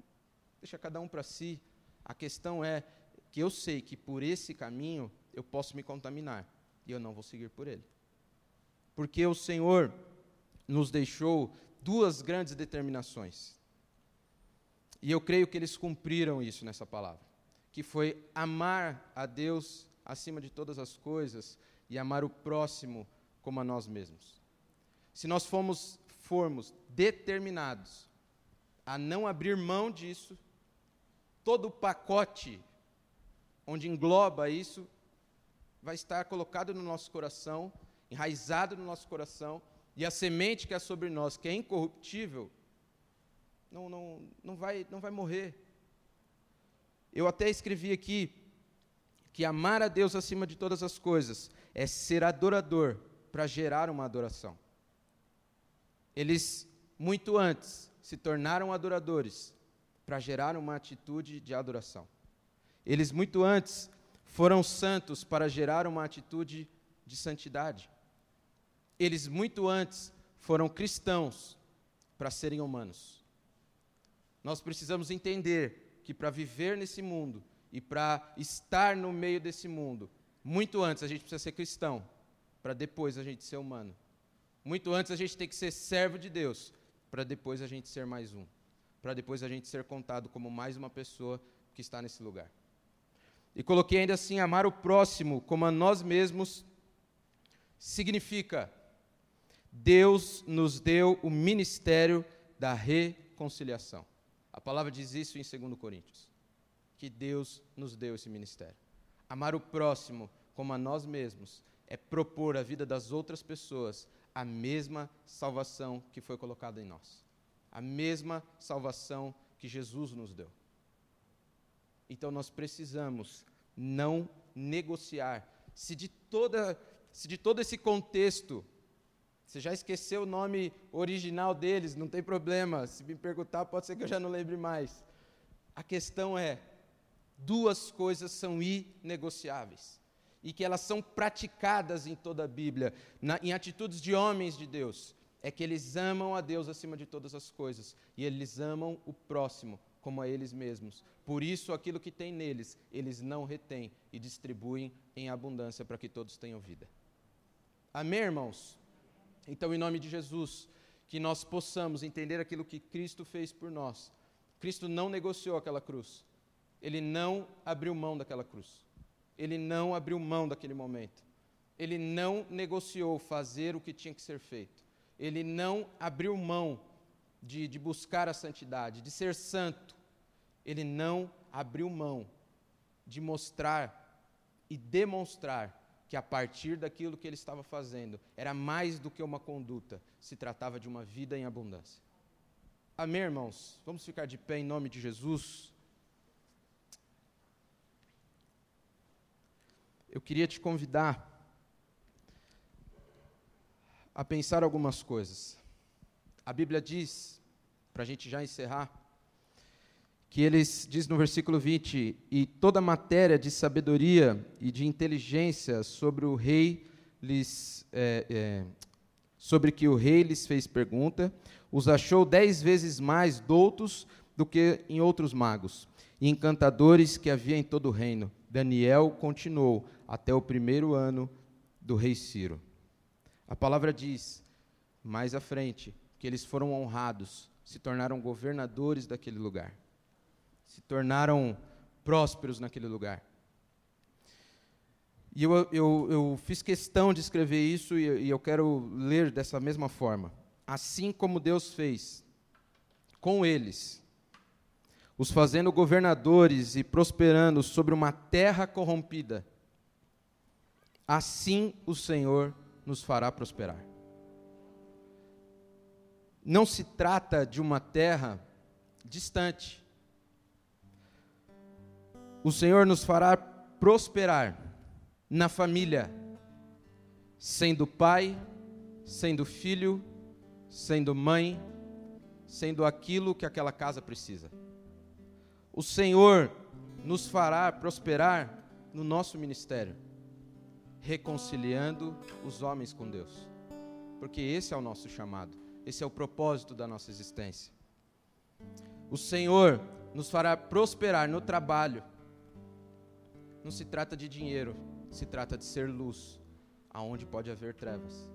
deixa cada um para si. A questão é que eu sei que por esse caminho eu posso me contaminar e eu não vou seguir por ele. Porque o Senhor nos deixou duas grandes determinações. E eu creio que eles cumpriram isso nessa palavra, que foi amar a Deus acima de todas as coisas e amar o próximo como a nós mesmos. Se nós formos, formos determinados a não abrir mão disso, todo o pacote onde engloba isso vai estar colocado no nosso coração, enraizado no nosso coração, e a semente que é sobre nós, que é incorruptível, não, não, não, vai, não vai morrer. Eu até escrevi aqui que amar a Deus acima de todas as coisas é ser adorador para gerar uma adoração. Eles, muito antes, se tornaram adoradores para gerar uma atitude de adoração. Eles, muito antes, foram santos para gerar uma atitude de santidade. Eles, muito antes, foram cristãos para serem humanos. Nós precisamos entender que para viver nesse mundo, e para estar no meio desse mundo, muito antes a gente precisa ser cristão, para depois a gente ser humano. Muito antes a gente tem que ser servo de Deus, para depois a gente ser mais um. Para depois a gente ser contado como mais uma pessoa que está nesse lugar. E coloquei ainda assim: amar o próximo como a nós mesmos significa Deus nos deu o ministério da reconciliação. A palavra diz isso em 2 Coríntios que Deus nos deu esse ministério. Amar o próximo como a nós mesmos é propor à vida das outras pessoas a mesma salvação que foi colocada em nós. A mesma salvação que Jesus nos deu. Então nós precisamos não negociar. Se de, toda, se de todo esse contexto, você já esqueceu o nome original deles, não tem problema. Se me perguntar, pode ser que eu já não lembre mais. A questão é: duas coisas são inegociáveis e que elas são praticadas em toda a Bíblia, na, em atitudes de homens de Deus, é que eles amam a Deus acima de todas as coisas e eles amam o próximo como a eles mesmos. Por isso, aquilo que tem neles, eles não retêm e distribuem em abundância para que todos tenham vida. Amém, irmãos? Então, em nome de Jesus, que nós possamos entender aquilo que Cristo fez por nós. Cristo não negociou aquela cruz. Ele não abriu mão daquela cruz. Ele não abriu mão daquele momento. Ele não negociou fazer o que tinha que ser feito. Ele não abriu mão de, de buscar a santidade, de ser santo. Ele não abriu mão de mostrar e demonstrar que a partir daquilo que ele estava fazendo era mais do que uma conduta, se tratava de uma vida em abundância. Amém, irmãos? Vamos ficar de pé em nome de Jesus. Eu queria te convidar a pensar algumas coisas. A Bíblia diz, para a gente já encerrar, que eles diz no versículo 20: E toda matéria de sabedoria e de inteligência sobre o rei lhes é, é, sobre que o rei lhes fez pergunta, os achou dez vezes mais doutos do que em outros magos e encantadores que havia em todo o reino. Daniel continuou até o primeiro ano do rei Ciro. A palavra diz, mais à frente, que eles foram honrados, se tornaram governadores daquele lugar se tornaram prósperos naquele lugar. E eu, eu, eu fiz questão de escrever isso e, e eu quero ler dessa mesma forma. Assim como Deus fez com eles, os fazendo governadores e prosperando sobre uma terra corrompida, assim o Senhor nos fará prosperar. Não se trata de uma terra distante, o Senhor nos fará prosperar na família, sendo pai, sendo filho, sendo mãe, sendo aquilo que aquela casa precisa. O Senhor nos fará prosperar no nosso ministério, reconciliando os homens com Deus, porque esse é o nosso chamado, esse é o propósito da nossa existência. O Senhor nos fará prosperar no trabalho, não se trata de dinheiro, se trata de ser luz aonde pode haver trevas.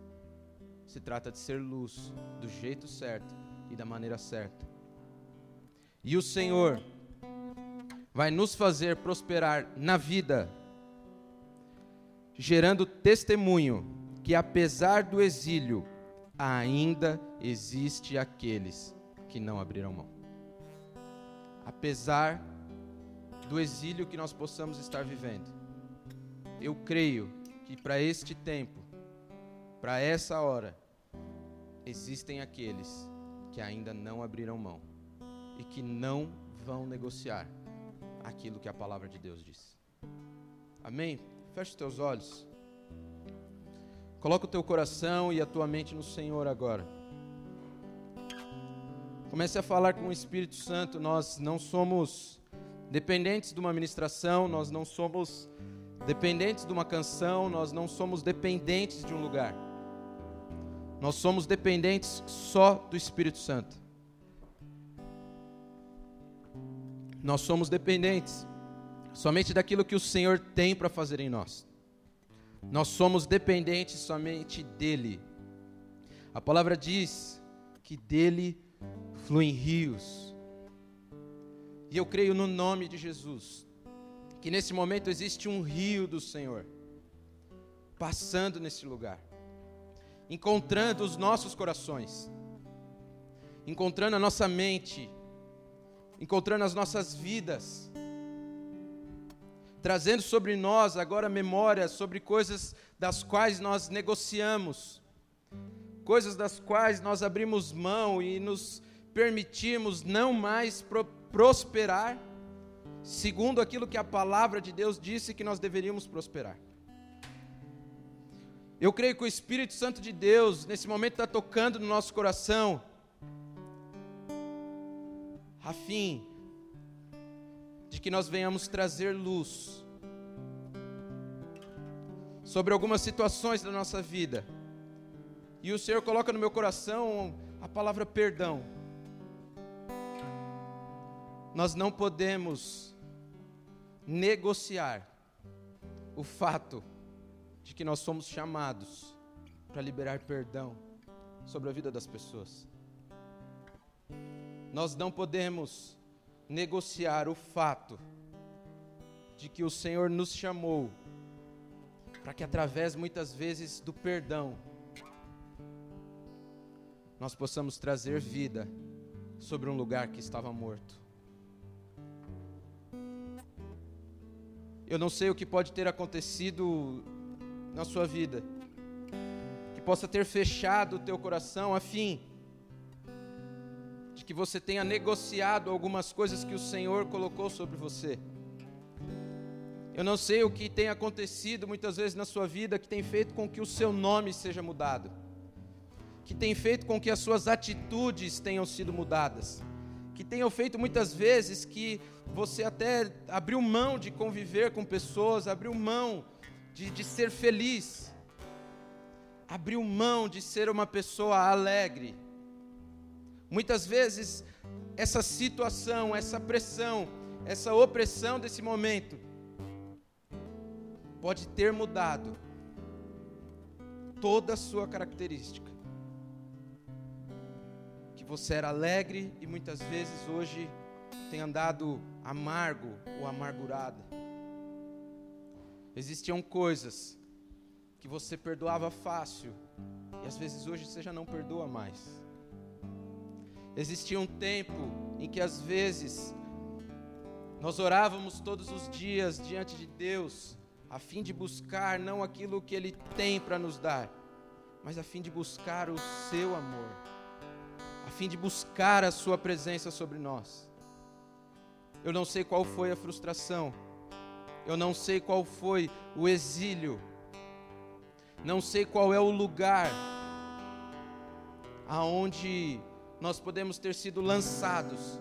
Se trata de ser luz do jeito certo e da maneira certa. E o Senhor vai nos fazer prosperar na vida, gerando testemunho que apesar do exílio, ainda existe aqueles que não abriram mão. Apesar do exílio que nós possamos estar vivendo. Eu creio que para este tempo, para essa hora, existem aqueles que ainda não abriram mão e que não vão negociar aquilo que a palavra de Deus diz. Amém? Feche os teus olhos. Coloca o teu coração e a tua mente no Senhor agora. Comece a falar com o Espírito Santo. Nós não somos dependentes de uma ministração, nós não somos dependentes de uma canção, nós não somos dependentes de um lugar. Nós somos dependentes só do Espírito Santo. Nós somos dependentes somente daquilo que o Senhor tem para fazer em nós. Nós somos dependentes somente dele. A palavra diz que dele fluem rios e eu creio no nome de Jesus, que nesse momento existe um rio do Senhor passando nesse lugar, encontrando os nossos corações, encontrando a nossa mente, encontrando as nossas vidas, trazendo sobre nós agora memórias sobre coisas das quais nós negociamos, coisas das quais nós abrimos mão e nos permitimos não mais prosperar segundo aquilo que a palavra de Deus disse que nós deveríamos prosperar. Eu creio que o Espírito Santo de Deus, nesse momento, está tocando no nosso coração, a fim de que nós venhamos trazer luz sobre algumas situações da nossa vida. E o Senhor coloca no meu coração a palavra perdão nós não podemos negociar o fato de que nós somos chamados para liberar perdão sobre a vida das pessoas. Nós não podemos negociar o fato de que o Senhor nos chamou para que através muitas vezes do perdão nós possamos trazer vida sobre um lugar que estava morto. Eu não sei o que pode ter acontecido na sua vida, que possa ter fechado o teu coração a fim que você tenha negociado algumas coisas que o Senhor colocou sobre você. Eu não sei o que tem acontecido muitas vezes na sua vida que tem feito com que o seu nome seja mudado, que tem feito com que as suas atitudes tenham sido mudadas, que tenham feito muitas vezes que você até abriu mão de conviver com pessoas, abriu mão de, de ser feliz, abriu mão de ser uma pessoa alegre. Muitas vezes, essa situação, essa pressão, essa opressão desse momento, pode ter mudado toda a sua característica. Que você era alegre e muitas vezes hoje tem andado amargo ou amargurada. Existiam coisas que você perdoava fácil e às vezes hoje você já não perdoa mais. Existia um tempo em que às vezes nós orávamos todos os dias diante de Deus a fim de buscar não aquilo que Ele tem para nos dar, mas a fim de buscar o Seu amor, a fim de buscar a Sua presença sobre nós. Eu não sei qual foi a frustração, eu não sei qual foi o exílio, não sei qual é o lugar aonde nós podemos ter sido lançados,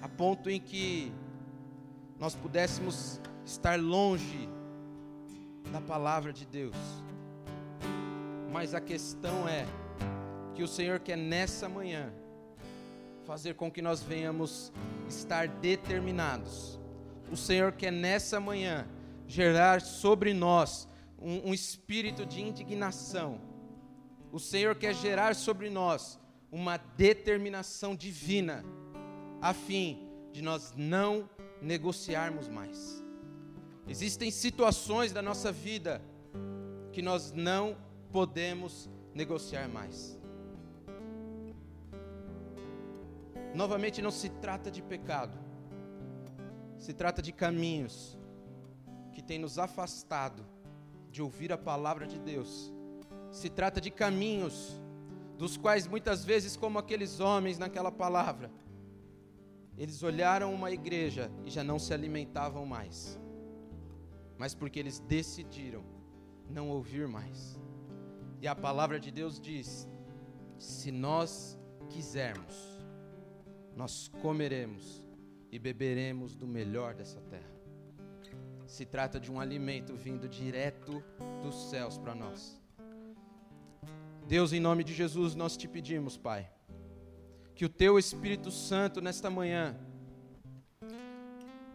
a ponto em que nós pudéssemos estar longe da palavra de Deus. Mas a questão é que o Senhor quer nessa manhã fazer com que nós venhamos estar determinados. O Senhor quer nessa manhã gerar sobre nós um, um espírito de indignação. O Senhor quer gerar sobre nós uma determinação divina, a fim de nós não negociarmos mais. Existem situações da nossa vida que nós não podemos negociar mais. Novamente, não se trata de pecado, se trata de caminhos que têm nos afastado de ouvir a palavra de Deus. Se trata de caminhos dos quais muitas vezes, como aqueles homens naquela palavra, eles olharam uma igreja e já não se alimentavam mais mas porque eles decidiram não ouvir mais. E a palavra de Deus diz: se nós quisermos, nós comeremos e beberemos do melhor dessa terra. Se trata de um alimento vindo direto dos céus para nós. Deus, em nome de Jesus, nós te pedimos, Pai, que o teu Espírito Santo nesta manhã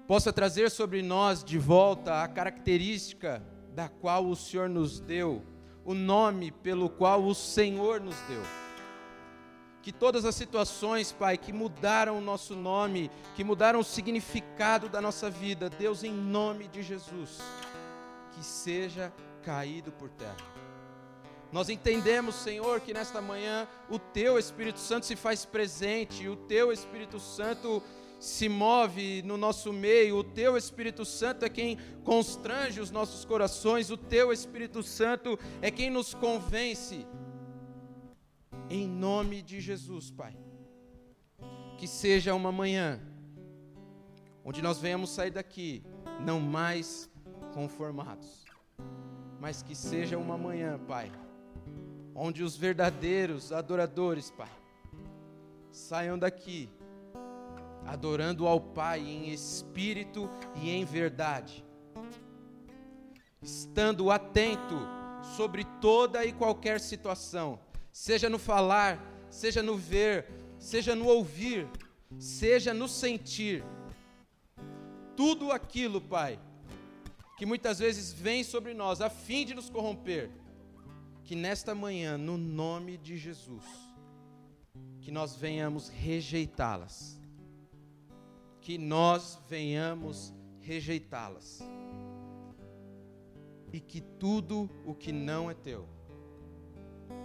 possa trazer sobre nós de volta a característica da qual o Senhor nos deu, o nome pelo qual o Senhor nos deu. Que todas as situações, Pai, que mudaram o nosso nome, que mudaram o significado da nossa vida, Deus, em nome de Jesus, que seja caído por terra. Nós entendemos, Senhor, que nesta manhã o Teu Espírito Santo se faz presente, o Teu Espírito Santo se move no nosso meio, o teu Espírito Santo é quem constrange os nossos corações, o teu Espírito Santo é quem nos convence. Em nome de Jesus, Pai. Que seja uma manhã onde nós venhamos sair daqui não mais conformados, mas que seja uma manhã, Pai, onde os verdadeiros adoradores, Pai, saiam daqui adorando ao Pai em espírito e em verdade, estando atento sobre toda e qualquer situação, seja no falar, seja no ver, seja no ouvir, seja no sentir. Tudo aquilo, Pai, que muitas vezes vem sobre nós a fim de nos corromper, que nesta manhã, no nome de Jesus, que nós venhamos rejeitá-las que nós venhamos rejeitá-las. E que tudo o que não é teu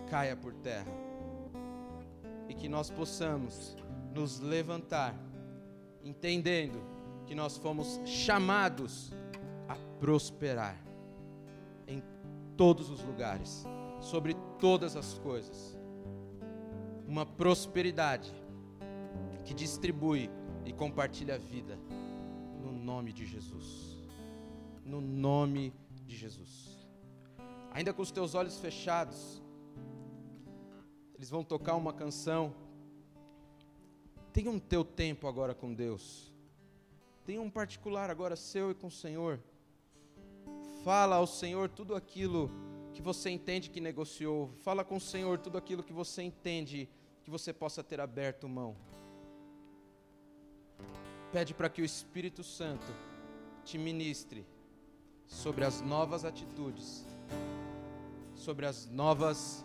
caia por terra. E que nós possamos nos levantar, entendendo que nós fomos chamados a prosperar em todos os lugares, sobre todas as coisas. Uma prosperidade que distribui e compartilha a vida. No nome de Jesus. no nome de Jesus. Ainda com os teus olhos fechados, eles vão tocar uma canção. Tenha um teu tempo agora com Deus. Tenha um particular agora seu e com o Senhor. Fala ao Senhor tudo aquilo que você entende que negociou. Fala com o Senhor tudo aquilo que você entende que você possa ter aberto mão. Pede para que o Espírito Santo te ministre sobre as novas atitudes, sobre as novas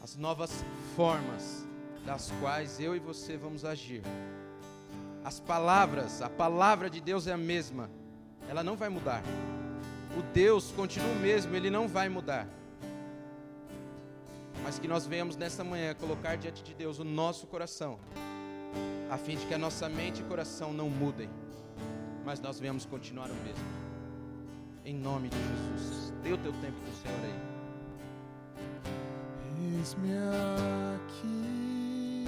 as novas formas das quais eu e você vamos agir. As palavras, a palavra de Deus é a mesma. Ela não vai mudar. O Deus continua o mesmo, ele não vai mudar. Mas que nós venhamos nesta manhã colocar diante de Deus o nosso coração, a fim de que a nossa mente e coração não mudem, mas nós venhamos continuar o mesmo. Em nome de Jesus. Dê o teu tempo com o Senhor aí. Eis-me aqui